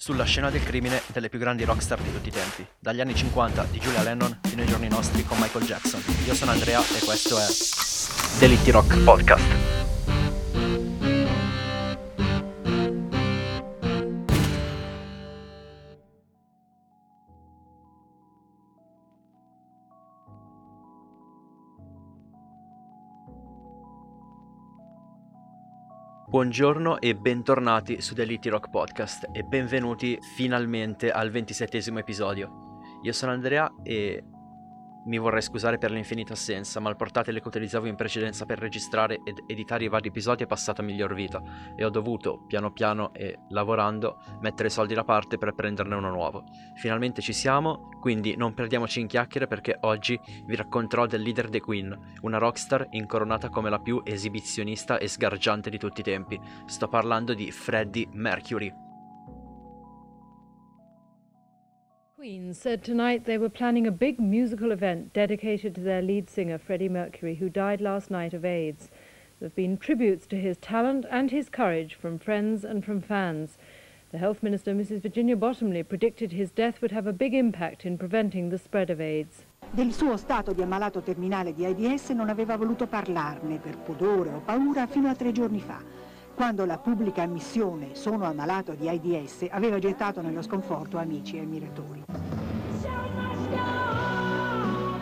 sulla scena del crimine delle più grandi rockstar di tutti i tempi, dagli anni 50 di Julia Lennon fino ai giorni nostri con Michael Jackson. Io sono Andrea e questo è Delitti Rock Podcast. Buongiorno e bentornati su The Litty Rock Podcast e benvenuti finalmente al ventisettesimo episodio. Io sono Andrea e mi vorrei scusare per l'infinita assenza, ma il portatile che utilizzavo in precedenza per registrare ed editare i vari episodi è passato a miglior vita e ho dovuto, piano piano e lavorando, mettere soldi da parte per prenderne uno nuovo. Finalmente ci siamo, quindi non perdiamoci in chiacchiere perché oggi vi racconterò del leader The Queen, una rockstar incoronata come la più esibizionista e sgargiante di tutti i tempi. Sto parlando di Freddie Mercury. Queen said tonight they were planning a big musical event dedicated to their lead singer, Freddie Mercury, who died last night of AIDS. There have been tributes to his talent and his courage from friends and from fans. The Health Minister, Mrs. Virginia Bottomley, predicted his death would have a big impact in preventing the spread of AIDS. Del suo stato di ammalato terminale di AIDS non aveva voluto parlarne per pudore o paura fino a tre giorni fa quando la pubblica ammissione sono ammalato di AIDS aveva gettato nello sconforto amici e ammiratori.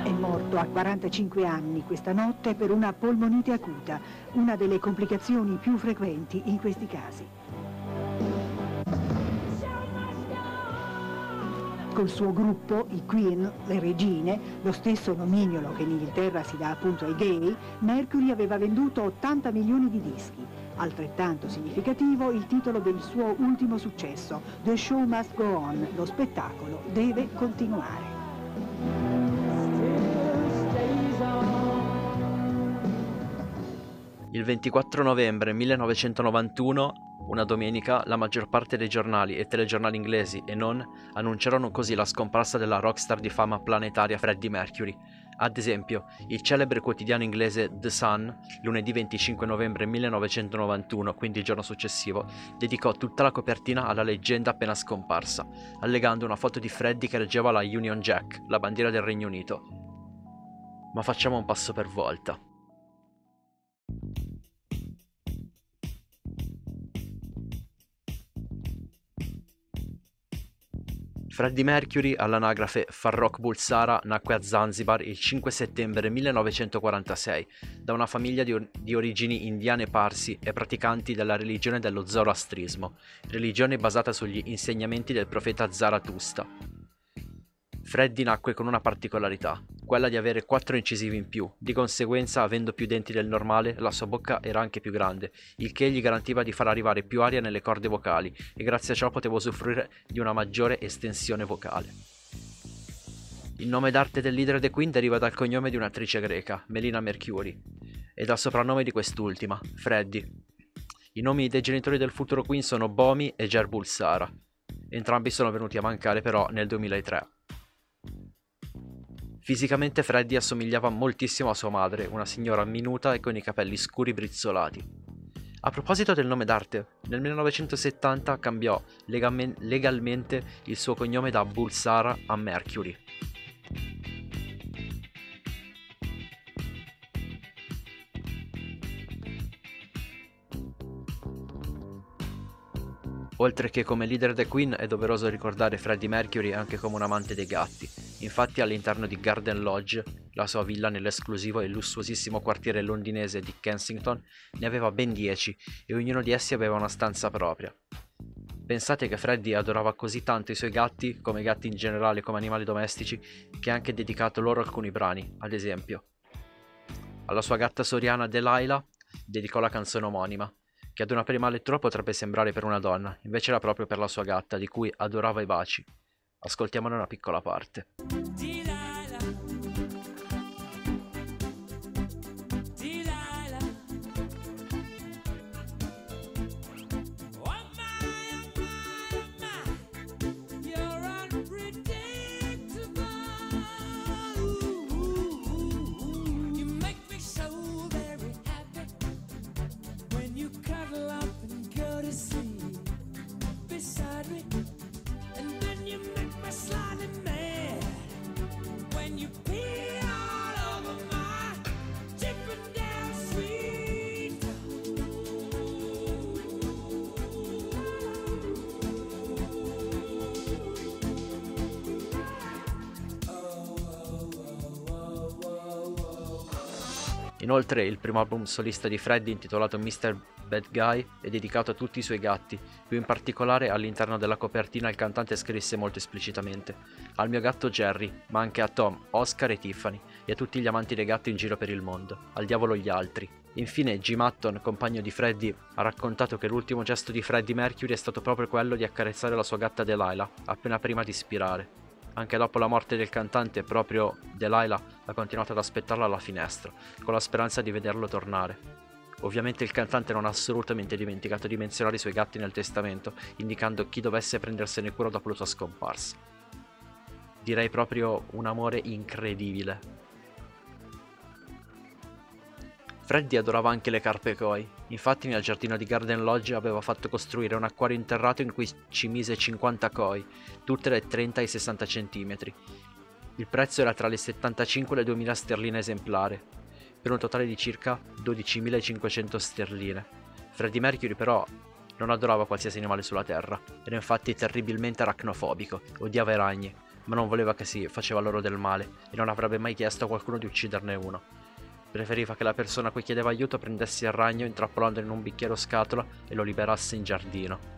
È morto a 45 anni questa notte per una polmonite acuta, una delle complicazioni più frequenti in questi casi. Col suo gruppo, i Queen, le regine, lo stesso nomignolo che in Inghilterra si dà appunto ai gay, Mercury aveva venduto 80 milioni di dischi. Altrettanto significativo il titolo del suo ultimo successo, The Show Must Go On, lo spettacolo deve continuare. Il 24 novembre 1991, una domenica, la maggior parte dei giornali e telegiornali inglesi e non annunciarono così la scomparsa della rockstar di fama planetaria Freddie Mercury, ad esempio, il celebre quotidiano inglese The Sun, lunedì 25 novembre 1991, quindi il giorno successivo, dedicò tutta la copertina alla leggenda appena scomparsa, allegando una foto di Freddy che reggeva la Union Jack, la bandiera del Regno Unito. Ma facciamo un passo per volta. Freddie Mercury, all'anagrafe Farrokh Bulsara, nacque a Zanzibar il 5 settembre 1946 da una famiglia di, or- di, origini indiane parsi e praticanti della religione dello zoroastrismo, religione basata sugli insegnamenti del profeta Zarathustra. Freddy nacque con una particolarità, quella di avere quattro incisivi in più, di conseguenza avendo più denti del normale la sua bocca era anche più grande, il che gli garantiva di far arrivare più aria nelle corde vocali e grazie a ciò poteva usufruire di una maggiore estensione vocale. Il nome d'arte del leader The Queen deriva dal cognome di un'attrice greca, Melina Mercury, e dal soprannome di quest'ultima, Freddy. I nomi dei genitori del futuro Queen sono Bomi e Gerbul Sara. Entrambi sono venuti a mancare però nel 2003. Fisicamente Freddy assomigliava moltissimo a sua madre, una signora minuta e con i capelli scuri brizzolati. A proposito del nome d'arte, nel 1970 cambiò legalmente il suo cognome da Bulsara a Mercury. Oltre che come leader The Queen è doveroso ricordare Freddie Mercury anche come un amante dei gatti. Infatti all'interno di Garden Lodge, la sua villa nell'esclusivo e lussuosissimo quartiere londinese di Kensington, ne aveva ben dieci e ognuno di essi aveva una stanza propria. Pensate che Freddy adorava così tanto i suoi gatti, come gatti in generale come animali domestici, che ha anche dedicato loro alcuni brani, ad esempio. Alla sua gatta soriana Delilah dedicò la canzone omonima, che ad una prima lettura potrebbe sembrare per una donna, invece era proprio per la sua gatta, di cui adorava i baci. Ascoltiamone una piccola parte. Inoltre il primo album solista di Freddy intitolato Mr. Bad Guy è dedicato a tutti i suoi gatti, più in particolare all'interno della copertina il cantante scrisse molto esplicitamente al mio gatto Jerry, ma anche a Tom, Oscar e Tiffany e a tutti gli amanti dei gatti in giro per il mondo, al diavolo gli altri. Infine Jim Hutton, compagno di Freddy, ha raccontato che l'ultimo gesto di Freddie Mercury è stato proprio quello di accarezzare la sua gatta Delilah appena prima di spirare. Anche dopo la morte del cantante, proprio Delilah ha continuato ad aspettarlo alla finestra, con la speranza di vederlo tornare. Ovviamente il cantante non ha assolutamente dimenticato di menzionare i suoi gatti nel testamento, indicando chi dovesse prendersene cura dopo la sua scomparsa. Direi proprio un amore incredibile. Freddy adorava anche le carpe koi, infatti nel giardino di Garden Lodge aveva fatto costruire un acquario interrato in cui ci mise 50 koi, tutte le 30 e 60 cm. Il prezzo era tra le 75 e le 2000 sterline esemplare, per un totale di circa 12.500 sterline. Freddie Mercury però non adorava qualsiasi animale sulla Terra, era infatti terribilmente arachnofobico, odiava i ragni, ma non voleva che si faceva loro del male e non avrebbe mai chiesto a qualcuno di ucciderne uno. Preferiva che la persona a cui chiedeva aiuto prendesse il ragno intrappolandolo in un bicchiere o scatola e lo liberasse in giardino.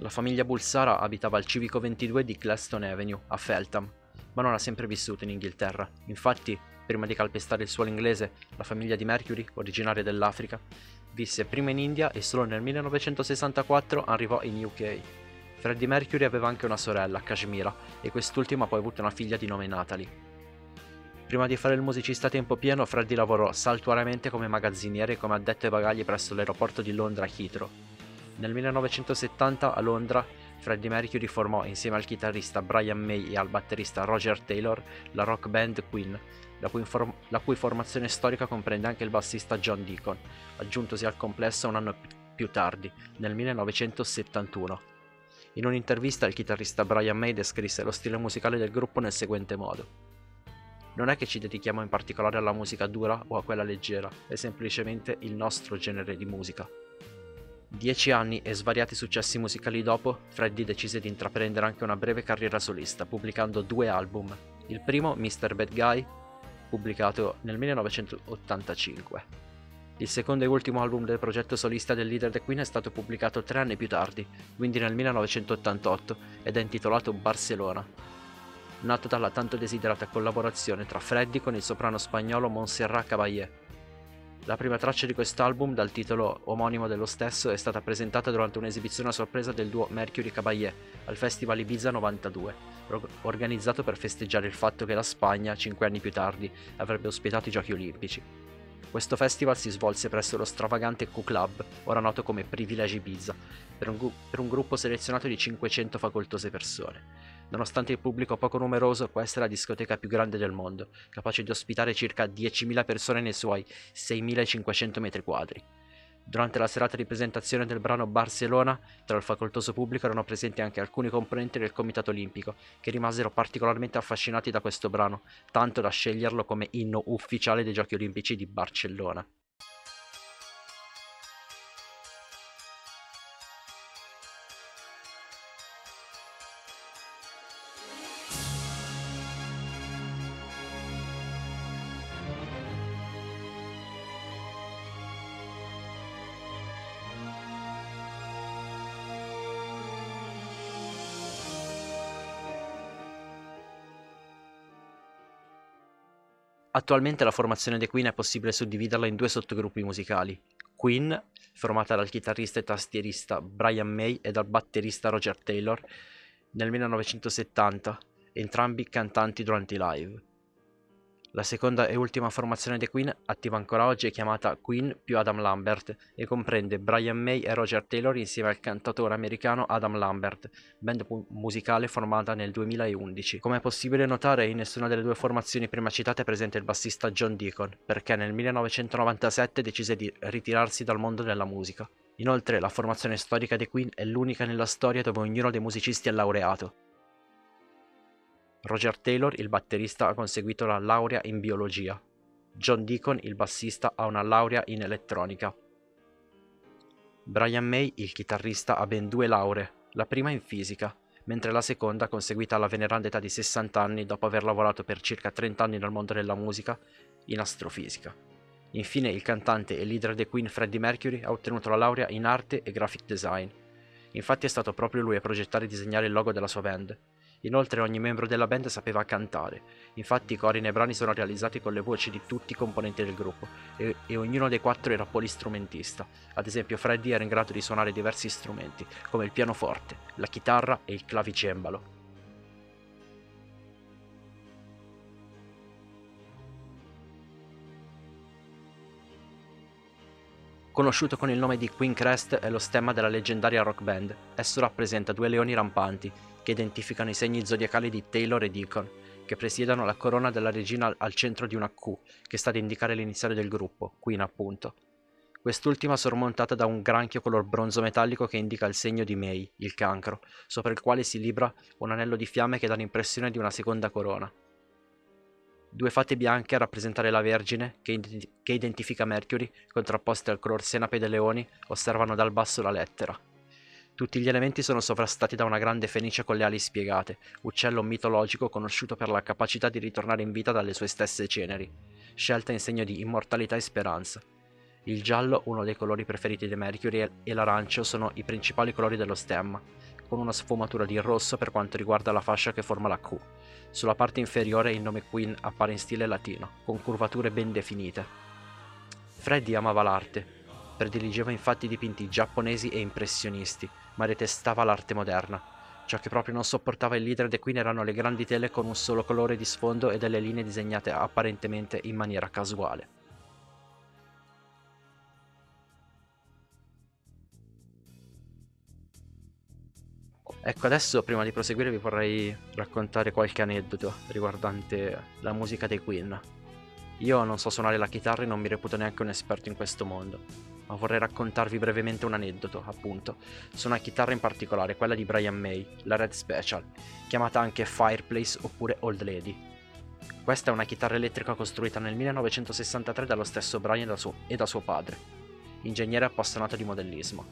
La famiglia Bulsara abitava al civico 22 di Glaston Avenue, a Feltham, ma non ha sempre vissuto in Inghilterra. Infatti, prima di calpestare il suolo inglese, la famiglia di Mercury, originaria dell'Africa, visse prima in India e solo nel 1964 arrivò in UK. Freddie Mercury aveva anche una sorella, Kashmira, e quest'ultima poi avuto una figlia di nome Natalie. Prima di fare il musicista a tempo pieno, Freddie lavorò saltuariamente come magazziniere e come addetto ai bagagli presso l'aeroporto di Londra Heathrow. Nel 1970 a Londra Freddie Mercury formò insieme al chitarrista Brian May e al batterista Roger Taylor la rock band Queen, la cui, form- la cui, formazione storica comprende anche il bassista John Deacon, aggiuntosi al complesso un anno più tardi, nel 1971. In un'intervista il chitarrista Brian May descrisse lo stile musicale del gruppo nel seguente modo. Non è che ci dedichiamo in particolare alla musica dura o a quella leggera, è semplicemente il nostro genere di musica. Dieci anni e svariati successi musicali dopo, Freddy decise di intraprendere anche una breve carriera solista, pubblicando due album. Il primo, Mr. Bad Guy, pubblicato nel 1985. Il secondo e ultimo album del progetto solista del leader The Queen è stato pubblicato tre anni più tardi, quindi nel 1988, ed è intitolato Barcelona. Nato dalla tanto desiderata collaborazione tra Freddy con il soprano spagnolo Montserrat Caballé, la prima traccia di quest'album, dal titolo omonimo dello stesso, è stata presentata durante un'esibizione a sorpresa del duo Mercury Caballé al Festival Ibiza 92, organizzato per festeggiare il fatto che la Spagna, cinque anni più tardi, avrebbe ospitato i Giochi Olimpici. Questo festival si svolse presso lo stravagante Q-Club, ora noto come Privilegi Ibiza, per un, per un gruppo selezionato di 500 facoltose persone. Nonostante il pubblico poco numeroso, questa è la discoteca più grande del mondo, capace di ospitare circa 10.000 persone nei suoi 6.500 metri quadri. Durante la serata di presentazione del brano Barcellona, tra il facoltoso pubblico erano presenti anche alcuni componenti del Comitato Olimpico, che rimasero particolarmente affascinati da questo brano, tanto da sceglierlo come inno ufficiale dei Giochi Olimpici di Barcellona. Attualmente la formazione dei Queen è possibile suddividerla in due sottogruppi musicali. Queen, formata dal chitarrista e tastierista Brian May e dal batterista Roger Taylor, nel 1970, entrambi cantanti durante i live. La seconda e ultima formazione dei Queen, attiva ancora oggi, è chiamata Queen più Adam Lambert e comprende Brian May e Roger Taylor insieme al cantautore americano Adam Lambert, band musicale formata nel 2011. Come è possibile notare, in nessuna delle due formazioni prima citate è presente il bassista John Deacon, perché nel 1997 decise di ritirarsi dal mondo della musica. Inoltre, la formazione storica dei Queen è l'unica nella storia dove ognuno dei musicisti è laureato. Roger Taylor, il batterista, ha conseguito la laurea in biologia. John Deacon, il bassista, ha una laurea in elettronica. Brian May, il chitarrista, ha ben due lauree, la prima in fisica, mentre la seconda, conseguita alla veneranda età di 60 anni dopo aver lavorato per circa 30 anni nel mondo della musica, in astrofisica. Infine il cantante e leader dei Queen Freddie Mercury ha ottenuto la laurea in arte e graphic design. Infatti è stato proprio lui a progettare e disegnare il logo della sua band. Inoltre ogni membro della band sapeva cantare, infatti i cori nei brani sono realizzati con le voci di tutti i componenti del gruppo e, e, ognuno dei quattro era polistrumentista. Ad esempio Freddie era in grado di suonare diversi strumenti, come il pianoforte, la chitarra e il clavicembalo. Conosciuto con il nome di Queen Crest è lo stemma della leggendaria rock band. Esso rappresenta due leoni rampanti, che identificano i segni zodiacali di Taylor e Deacon, che presiedono la corona della regina al centro di una Q, che sta ad indicare l'iniziale del gruppo, Queen appunto. Quest'ultima sormontata da un granchio color bronzo metallico che indica il segno di May, il cancro, sopra il quale si libra un anello di fiamme che dà l'impressione di una seconda corona due fate bianche a rappresentare la Vergine che, ident- che identifica Mercury, contrapposte al color senape dei leoni, osservano dal basso la lettera. Tutti gli elementi sono sovrastati da una grande fenice con le ali spiegate, uccello mitologico conosciuto per la capacità di ritornare in vita dalle sue stesse ceneri, scelta in segno di immortalità e speranza. Il giallo, uno dei colori preferiti di Mercury, e l'arancio sono i principali colori dello stemma, con una sfumatura di rosso per quanto riguarda la fascia che forma la Q. Sulla parte inferiore il nome Queen appare in stile latino, con curvature ben definite. Freddy amava l'arte, prediligeva infatti dipinti giapponesi e impressionisti, ma detestava l'arte moderna. Ciò che proprio non sopportava il leader dei Queen erano le grandi tele con un solo colore di sfondo e delle linee disegnate apparentemente in maniera casuale. Ecco, adesso prima di proseguire vi vorrei raccontare qualche aneddoto riguardante la musica dei Queen. Io non so suonare la chitarra e non mi reputo neanche un esperto in questo mondo, ma vorrei raccontarvi brevemente un aneddoto, appunto, su una chitarra in particolare, quella di Brian May, la Red Special, chiamata anche Fireplace oppure Old Lady. Questa è una chitarra elettrica costruita nel 1963 dallo stesso Brian e da suo, e da suo padre, ingegnere appassionato di modellismo.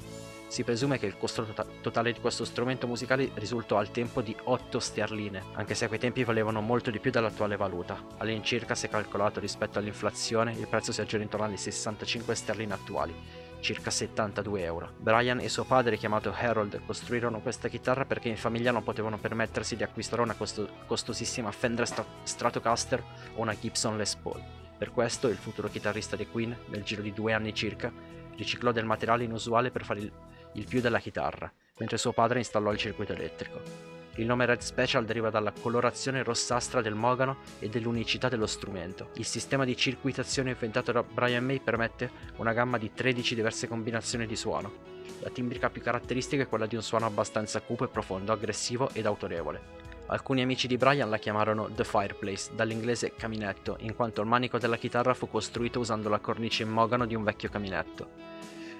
Si presume che il costo to- totale di questo strumento musicale risultò al tempo di 8 sterline, anche se a quei tempi valevano molto di più dell'attuale valuta. All'incirca, se calcolato rispetto all'inflazione, il prezzo si aggira intorno alle 65 sterline attuali, circa 72 euro. Brian e suo padre, chiamato Harold, costruirono questa chitarra perché in famiglia non potevano permettersi di acquistare una costo- costosissima Fender St- Stratocaster o una Gibson Les Paul. Per questo il futuro chitarrista dei Queen, nel giro di due anni circa, riciclò del materiale inusuale per fare il il più della chitarra, mentre suo padre installò il circuito elettrico. Il nome Red Special deriva dalla colorazione rossastra del mogano e dell'unicità dello strumento. Il sistema di circuitazione inventato da Brian May permette una gamma di 13 diverse combinazioni di suono. La timbrica più caratteristica è quella di un suono abbastanza cupo e profondo, aggressivo ed autorevole. Alcuni amici di Brian la chiamarono The Fireplace, dall'inglese caminetto, in quanto il manico della chitarra fu costruito usando la cornice in mogano di un vecchio caminetto.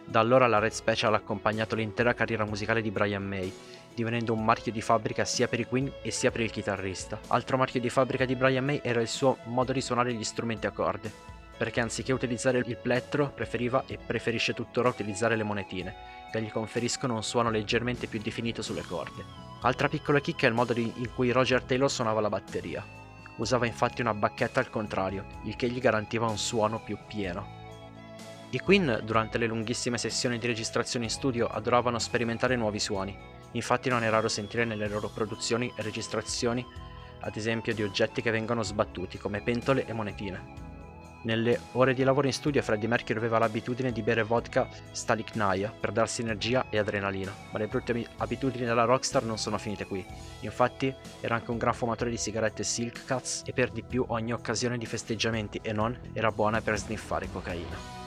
Da allora la Red Special ha accompagnato l'intera carriera musicale di Brian May, divenendo un marchio di fabbrica sia per i Queen e sia per il chitarrista. Altro marchio di fabbrica di Brian May era il suo modo di suonare gli strumenti a corde, perché anziché utilizzare il plettro preferiva e preferisce tuttora utilizzare le monetine, che gli conferiscono un suono leggermente più definito sulle corde. Altra piccola chicca è il modo in cui Roger Taylor suonava la batteria. Usava infatti una bacchetta al contrario, il che gli garantiva un suono più pieno. I Queen, durante le lunghissime sessioni di registrazione in studio, adoravano sperimentare nuovi suoni. Infatti non è raro sentire nelle loro produzioni registrazioni, ad esempio, di oggetti che vengono sbattuti, come pentole e monetine. Nelle ore di lavoro in studio Freddie Mercury aveva l'abitudine di bere vodka Stalichnaya per darsi energia e adrenalina, ma le brutte abitudini della rockstar non sono finite qui. Infatti era anche un gran fumatore di sigarette Silk Cuts e per di più ogni occasione di festeggiamenti e non era buona per sniffare cocaina.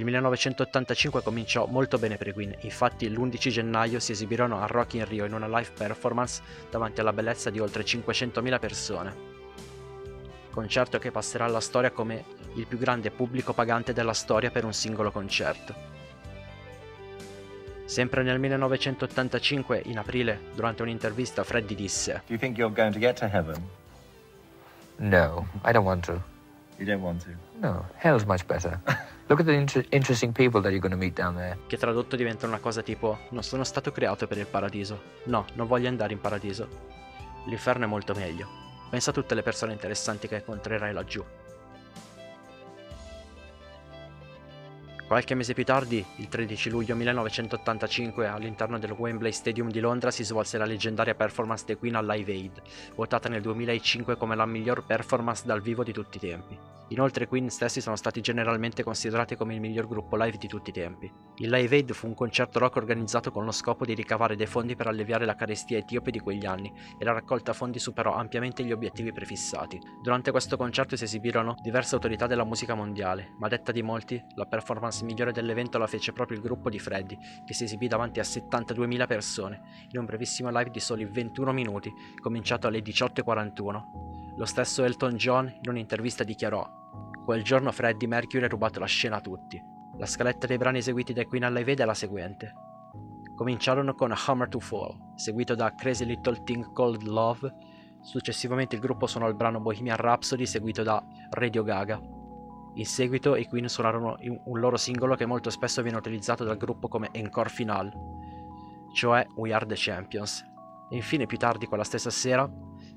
Il 1985 cominciò molto bene per i Queen, infatti l'11 gennaio si esibirono a Rock in Rio in una live performance davanti alla bellezza di oltre 500.000 persone. Concerto che passerà alla storia come il più grande pubblico pagante della storia per un singolo concerto. Sempre nel 1985, in aprile, durante un'intervista, Freddy disse: Do you think you're going to get to heaven? No, I don't want to. You don't want to. No, hell's much better. Look at the inter- interesting people that you're going to meet down there. Che tradotto diventa una cosa tipo: Non sono stato creato per il paradiso. No, non voglio andare in paradiso. L'inferno è molto meglio. Pensa a tutte le persone interessanti che incontrerai laggiù. Qualche mese più tardi, il 13 luglio 1985, all'interno del Wembley Stadium di Londra si svolse la leggendaria performance The Queen a Live Aid, votata nel 2005 come la miglior performance dal vivo di tutti i tempi. Inoltre i Queen stessi sono stati generalmente considerati come il miglior gruppo live di tutti i tempi. Il Live Aid fu un concerto rock organizzato con lo scopo di ricavare dei fondi per alleviare la carestia etiope di quegli anni e la raccolta fondi superò ampiamente gli obiettivi prefissati. Durante questo concerto si esibirono diverse autorità della musica mondiale, ma detta di molti, la performance migliore dell'evento la fece proprio il gruppo di Freddy, che si esibì davanti a 72.000 persone, in un brevissimo live di soli 21 minuti, cominciato alle 18.41. Lo stesso Elton John in un'intervista dichiarò Quel giorno Freddie Mercury ha rubato la scena a tutti. La scaletta dei brani eseguiti dai Queen Live Aid è la seguente. Cominciarono con Hammer to Fall, seguito da Crazy Little Thing Called Love, successivamente il gruppo suonò il brano Bohemian Rhapsody seguito da Radio Gaga. In seguito i Queen suonarono un loro singolo che molto spesso viene utilizzato dal gruppo come encore final, cioè We Are the Champions. E infine più tardi quella stessa sera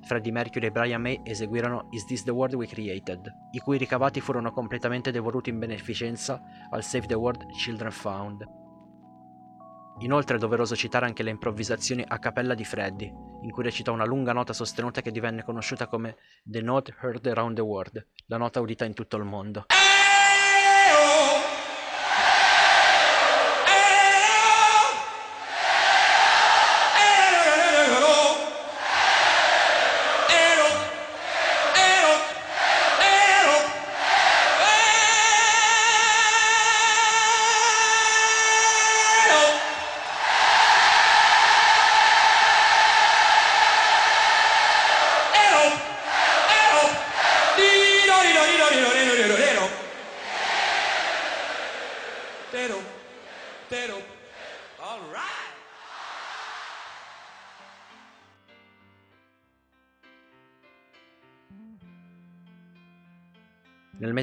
Freddie Mercury e Brian May eseguirono Is This the World We Created, i cui ricavati furono completamente devoluti in beneficenza al Save the World Children Found. Inoltre è doveroso citare anche le improvvisazioni a cappella di Freddie, in cui recitò una lunga nota sostenuta che divenne conosciuta come The Note Heard Around the World, la nota udita in tutto il mondo.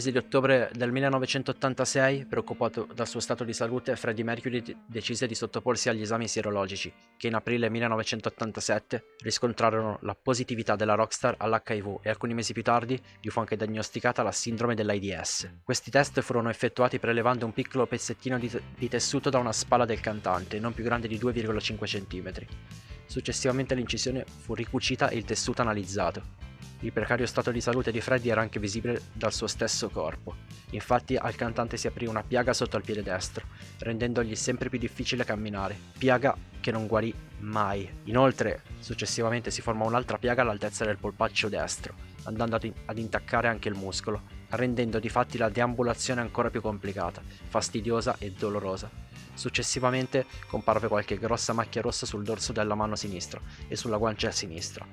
Mese di ottobre del 1986, preoccupato dal suo stato di salute, Freddie Mercury decise di sottoporsi agli esami sierologici, che in aprile 1987 riscontrarono la positività della rockstar all'HIV e alcuni mesi più tardi gli fu anche diagnosticata la sindrome dell'AIDS. Questi test furono effettuati prelevando un piccolo pezzettino di, di tessuto da una spalla del cantante, non più grande di 2,5 cm. Successivamente l'incisione fu ricucita e il tessuto analizzato. Il precario stato di salute di Freddy era anche visibile dal suo stesso corpo. Infatti al cantante si aprì una piaga sotto al piede destro, rendendogli sempre più difficile camminare, piaga che non guarì mai. Inoltre, successivamente si formò un'altra piaga all'altezza del polpaccio destro, andando ad, in- ad intaccare anche il muscolo, rendendo di fatti la deambulazione ancora più complicata, fastidiosa e dolorosa. Successivamente comparve qualche grossa macchia rossa sul dorso della mano sinistra e sulla guancia sinistra,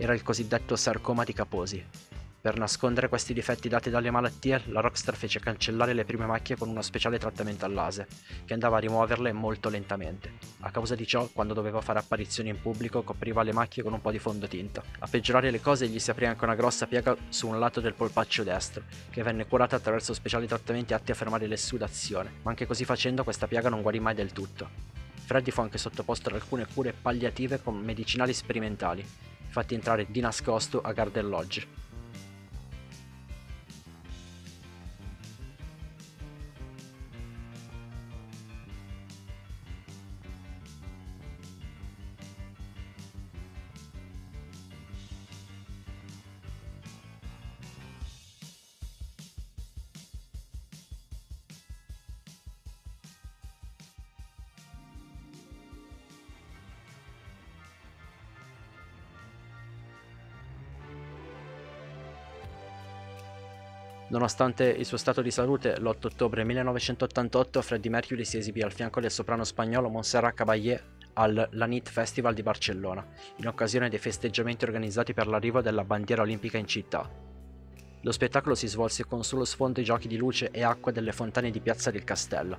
era il cosiddetto sarcoma di Kaposi. Per nascondere questi difetti dati dalle malattie, la Rockstar fece cancellare le prime macchie con uno speciale trattamento al laser, che andava a rimuoverle molto lentamente. A causa di ciò, quando doveva fare apparizioni in pubblico, copriva le macchie con un po' di fondotinta. A peggiorare le cose, gli si aprì anche una grossa piega su un lato del polpaccio destro, che venne curata attraverso speciali trattamenti atti a fermare l'essudazione, ma anche così facendo questa piaga non guarì mai del tutto. Freddy fu anche sottoposto ad alcune cure palliative con medicinali sperimentali, fatti entrare di nascosto a Garden Lodge. Nonostante il suo stato di salute, l'8 ottobre 1988 Freddie Mercury si esibì al fianco del soprano spagnolo Montserrat Caballé al Lanit Festival di Barcellona, in occasione dei festeggiamenti organizzati per l'arrivo della bandiera olimpica in città. Lo spettacolo si svolse con sullo sfondo i giochi di luce e acqua delle fontane di Piazza del Castello,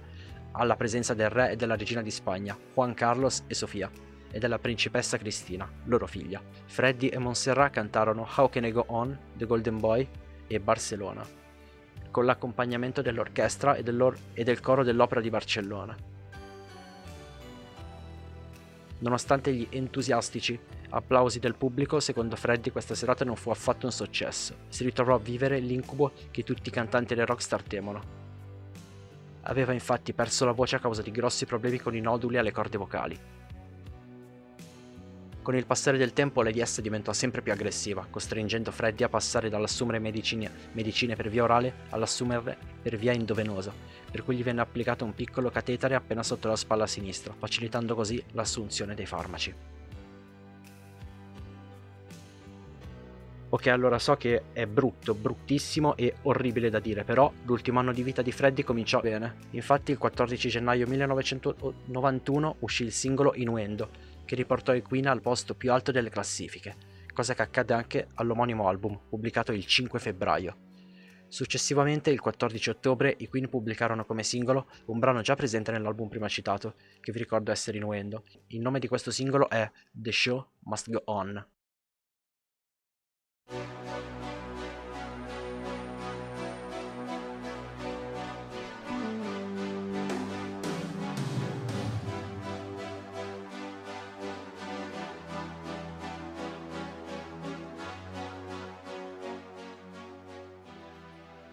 alla presenza del re e della regina di Spagna, Juan Carlos e Sofia, e della principessa Cristina, loro figlia. Freddie e Montserrat cantarono How Can I Go On, The Golden Boy e Barcelona con l'accompagnamento dell'orchestra e, e del coro dell'Opera di Barcellona. Nonostante gli entusiastici applausi del pubblico, secondo Freddy questa serata non fu affatto un successo. Si ritrovò a vivere l'incubo che tutti i cantanti dei rockstar temono. Aveva infatti perso la voce a causa di grossi problemi con i noduli alle corde vocali. Con il passare del tempo l'AIDS diventò sempre più aggressiva, costringendo Freddy a passare dall'assumere medicine, medicine per via orale all'assumerle per via endovenosa, per cui gli venne applicato un piccolo catetere appena sotto la spalla sinistra, facilitando così l'assunzione dei farmaci. Ok, allora so che è brutto, bruttissimo e orribile da dire, però l'ultimo anno di vita di Freddy cominciò bene. Infatti il 14 gennaio 1991 uscì il singolo Inuendo, che riportò i Queen al posto più alto delle classifiche, cosa che accadde anche all'omonimo album, pubblicato il 5 febbraio. Successivamente, il 14 ottobre, i Queen pubblicarono come singolo un brano già presente nell'album prima citato, che vi ricordo essere Innuendo. Il nome di questo singolo è The Show Must Go On.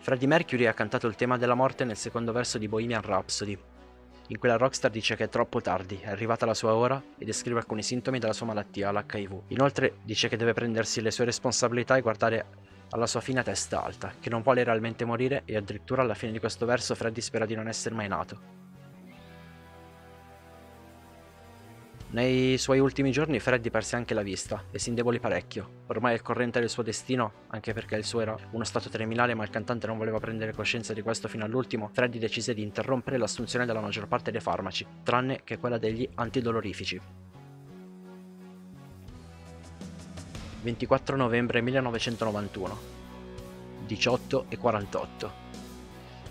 Freddie Mercury ha cantato il tema della morte nel secondo verso di Bohemian Rhapsody. In quella rockstar dice che è troppo tardi, è arrivata la sua ora e descrive alcuni sintomi della sua malattia, l'HIV. Inoltre dice che deve prendersi le sue responsabilità e guardare alla sua fine testa alta, che non vuole realmente morire e addirittura alla fine di questo verso Freddie spera di non essere mai nato. Nei suoi ultimi giorni Freddy perse anche la vista e si indebolì parecchio. Ormai al corrente del suo destino, anche perché il suo era uno stato terminale ma il cantante non voleva prendere coscienza di questo fino all'ultimo, Freddy decise di interrompere l'assunzione della maggior parte dei farmaci, tranne che quella degli antidolorifici. 24 novembre 1991 18 e 48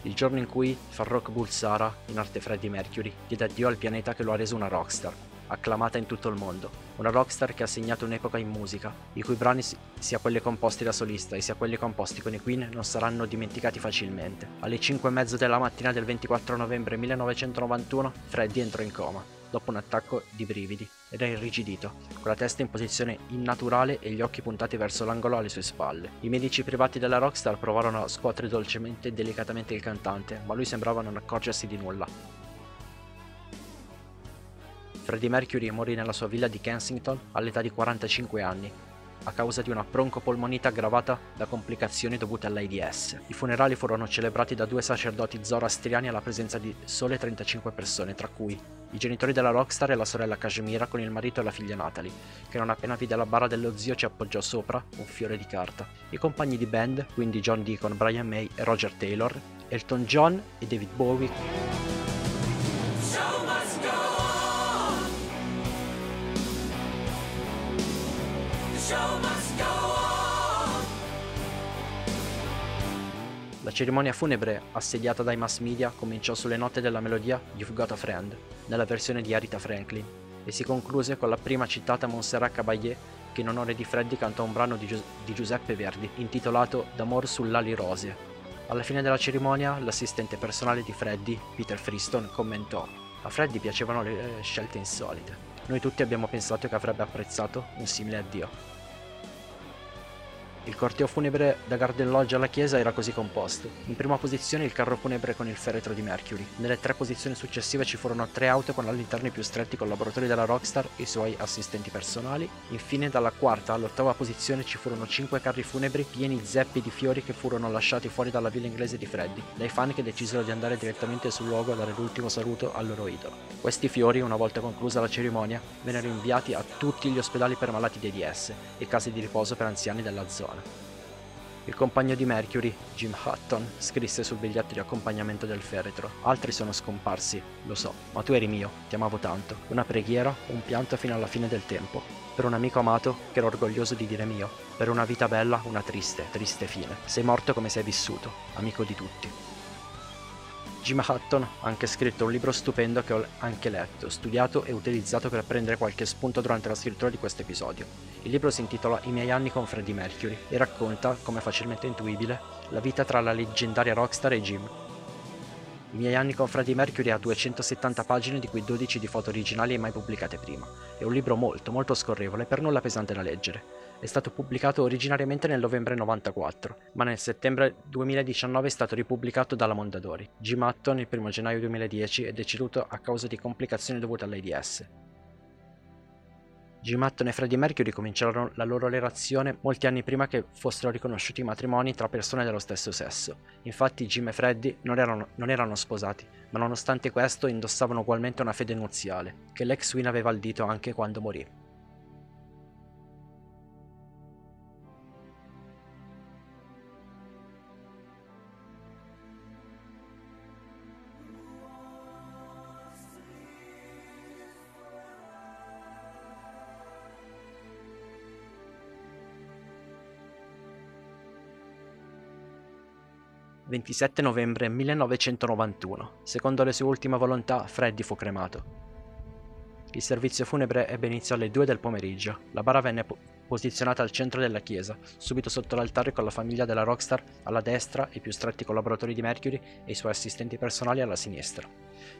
il giorno in cui Farrokh Bulsara, in arte Freddie Mercury, diede addio al pianeta che lo ha reso una rockstar, acclamata in tutto il mondo. Una rockstar che ha segnato un'epoca in musica, i cui brani sia quelli composti da solista e sia quelli composti con i Queen non saranno dimenticati facilmente. Alle 5 e mezzo della mattina del 24 novembre 1991 Freddy entrò in coma, dopo un attacco di brividi, ed è irrigidito, con la testa in posizione innaturale e gli occhi puntati verso l'angolo alle sue spalle. I medici privati della rockstar provarono a scuotere dolcemente e delicatamente il cantante, ma lui sembrava non accorgersi di nulla. Freddie Mercury morì nella sua villa di Kensington all'età di 45 anni, a causa di una broncopolmonite aggravata da complicazioni dovute all'AIDS. I funerali furono celebrati da due sacerdoti zoroastriani alla presenza di sole 35 persone, tra cui i genitori della rockstar e la sorella Kashmira con il marito e la figlia Natalie, che non appena vide la bara dello zio ci appoggiò sopra un fiore di carta. I compagni di band, quindi John Deacon, Brian May e Roger Taylor, Elton John e David Bowie La cerimonia funebre, assediata dai mass media, cominciò sulle note della melodia You've Got a Friend, nella versione di Arita Franklin, e si concluse con la prima citata Montserrat Caballé, che in onore di Freddy cantò un brano di, Gi- di Giuseppe Verdi, intitolato D'amor sull'ali rosee. Alla fine della cerimonia, l'assistente personale di Freddy, Peter Freeston, commentò A Freddy piacevano le scelte insolite. Noi tutti abbiamo pensato che avrebbe apprezzato un simile addio. Il corteo funebre da Garden Lodge alla chiesa era così composto. In prima posizione il carro funebre con il feretro di Mercury. Nelle tre posizioni successive ci furono tre auto con all'interno i più stretti collaboratori della Rockstar e i suoi assistenti personali. Infine dalla quarta all'ottava posizione ci furono cinque carri funebri pieni zeppi di fiori che furono lasciati fuori dalla villa inglese di Freddy, dai fan che decisero di andare direttamente sul luogo a dare l'ultimo saluto al loro idolo. Questi fiori, una volta conclusa la cerimonia, vennero inviati a tutti gli ospedali per malati di AIDS e case di riposo per anziani della zona. Il compagno di Mercury, Jim Hutton, scrisse sul biglietto di accompagnamento del feretro. Altri sono scomparsi, lo so, ma tu eri mio, ti amavo tanto. Una preghiera, un pianto fino alla fine del tempo. Per un amico amato che ero orgoglioso di dire mio. Per una vita bella, una triste, triste fine. Sei morto come sei vissuto, amico di tutti. Jim Hutton ha anche scritto un libro stupendo che ho anche letto, studiato e utilizzato per prendere qualche spunto durante la scrittura di questo episodio. Il libro si intitola I miei anni con Freddie Mercury e racconta, come facilmente intuibile, la vita tra la leggendaria rockstar e Jim. I miei anni con Freddie Mercury ha 270 pagine di cui 12 di foto originali mai pubblicate prima. È un libro molto, molto scorrevole per nulla pesante da leggere è stato pubblicato originariamente nel novembre 94, ma nel settembre 2019 è stato ripubblicato dalla Mondadori. Jim Hutton il 1 gennaio 2010 è deceduto a causa di complicazioni dovute all'AIDS. Jim Hutton e Freddie Mercury cominciarono la loro relazione molti anni prima che fossero riconosciuti matrimoni tra persone dello stesso sesso. Infatti Jim e Freddie non erano, non erano sposati, ma nonostante questo indossavano ugualmente una fede nuziale, che l'ex Win aveva al dito anche quando morì. 27 novembre 1991. Secondo le sue ultime volontà, Freddy fu cremato. Il servizio funebre ebbe inizio alle 2 del pomeriggio. La bara venne po- posizionata al centro della chiesa, subito sotto l'altare con la famiglia della rockstar alla destra i più stretti collaboratori di Mercury e i suoi assistenti personali alla sinistra.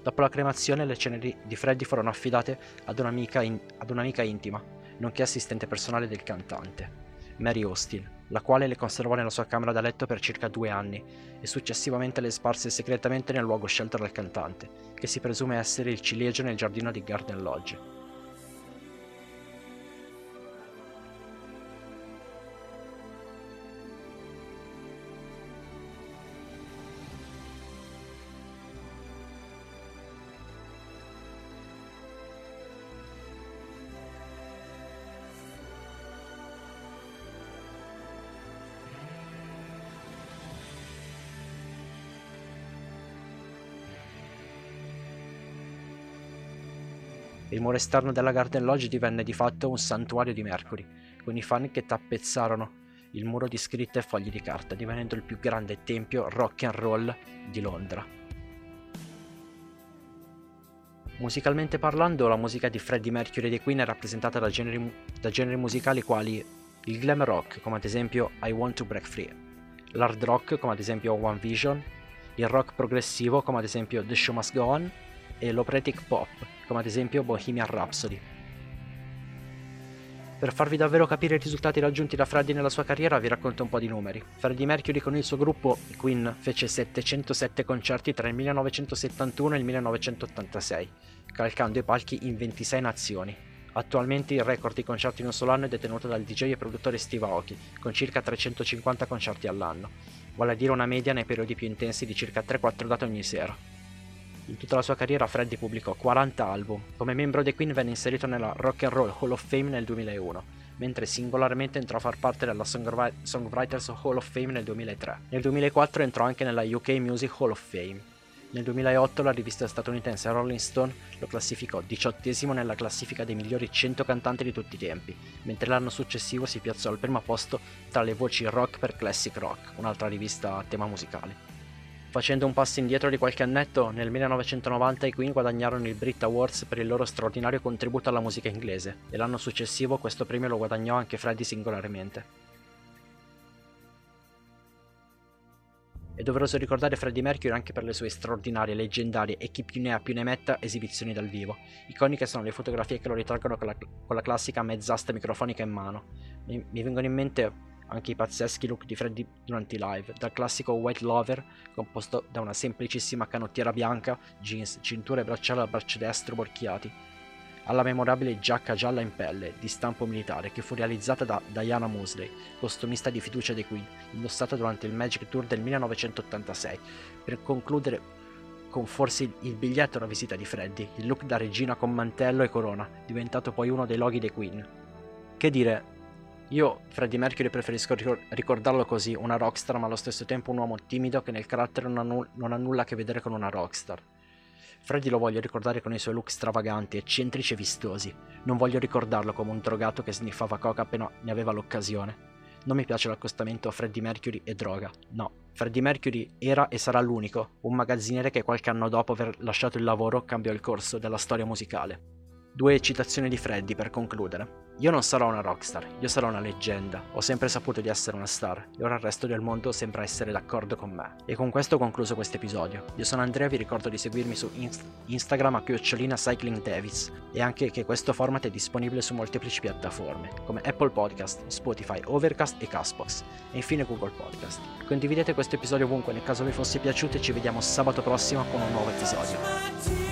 Dopo la cremazione le ceneri di Freddy furono affidate ad un'amica, in- ad un'amica intima, nonché assistente personale del cantante, Mary Austin la quale le conservò nella sua camera da letto per circa due anni e successivamente le sparse segretamente nel luogo scelto dal cantante, che si presume essere il ciliegio nel giardino di Garden Lodge. Muro esterno della Garden Lodge divenne di fatto un santuario di Mercury, con i fan che tappezzarono il muro di scritte e fogli di carta, divenendo il più grande tempio rock and roll di Londra. Musicalmente parlando, la musica di Freddie Mercury e dei Queen è rappresentata da generi, da generi musicali quali il glam rock, come ad esempio I Want to Break Free, l'hard rock, come ad esempio One Vision, il rock progressivo, come ad esempio The Show Must Go On, e l'operatic pop, come ad esempio Bohemian Rhapsody. Per farvi davvero capire i risultati raggiunti da Freddie nella sua carriera vi racconto un po' di numeri. Freddie Mercury con il suo gruppo Queen fece 707 concerti tra il 1971 e il 1986, calcando i palchi in 26 nazioni. Attualmente il record di concerti in un solo anno è detenuto dal DJ e produttore Steve Aoki, con circa 350 concerti all'anno, vale a dire una media nei periodi più intensi di circa 3-4 date ogni sera. In tutta la sua carriera Freddie pubblicò 40 album. Come membro dei Queen venne inserito nella Rock and Roll Hall of Fame nel 2001, mentre singolarmente entrò a far parte della Songwriters Hall of Fame nel 2003. Nel 2004 entrò anche nella UK Music Hall of Fame. Nel 2008 la rivista statunitense Rolling Stone lo classificò diciottesimo nella classifica dei migliori 100 cantanti di tutti i tempi, mentre l'anno successivo si piazzò al primo posto tra le voci rock per Classic Rock, un'altra rivista a tema musicale. Facendo un passo indietro di qualche annetto, nel 1990 i Queen guadagnarono il Brit Awards per il loro straordinario contributo alla musica inglese, e l'anno successivo questo premio lo guadagnò anche Freddie singolarmente. È doveroso ricordare Freddie Mercury anche per le sue straordinarie, leggendarie e chi più ne ha più ne metta esibizioni dal vivo. Iconiche sono le fotografie che lo ritraggono con la, con la classica mezzasta microfonica in mano. Mi, mi vengono in mente anche i pazzeschi look di Freddy durante i live, dal classico White Lover, composto da una semplicissima canottiera bianca, jeans, cintura e bracciale al braccio destro borchiati, alla memorabile giacca gialla in pelle, di stampo militare, che fu realizzata da Diana Mosley, costumista di fiducia dei Queen, indossata durante il Magic Tour del 1986, per concludere con forse il biglietto alla visita di Freddy, il look da regina con mantello e corona, diventato poi uno dei loghi dei Queen. Che dire, Io, Freddie Mercury, preferisco ricordarlo così, una rockstar ma allo stesso tempo un uomo timido che nel carattere non ha, nu- non ha nulla a che vedere con una rockstar. Freddie lo voglio ricordare con i suoi look stravaganti, eccentrici e vistosi. Non voglio ricordarlo come un drogato che sniffava coca appena ne aveva l'occasione. Non mi piace l'accostamento Freddie Mercury e droga. No, Freddie Mercury era e sarà l'unico, un magazziniere che qualche anno dopo aver lasciato il lavoro cambiò il corso della storia musicale. Due citazioni di Freddy per concludere. Io non sarò una rockstar, io sarò una leggenda. Ho sempre saputo di essere una star e ora il resto del mondo sembra essere d'accordo con me. E con questo ho concluso questo episodio. Io sono Andrea, vi ricordo di seguirmi su inst- Instagram a chiocciolina Cycling Davis e anche che questo format è disponibile su molteplici piattaforme come Apple Podcast, Spotify, Overcast e Castbox e infine Google Podcast. Condividete questo episodio ovunque nel caso vi fosse piaciuto e ci vediamo sabato prossimo con un nuovo episodio.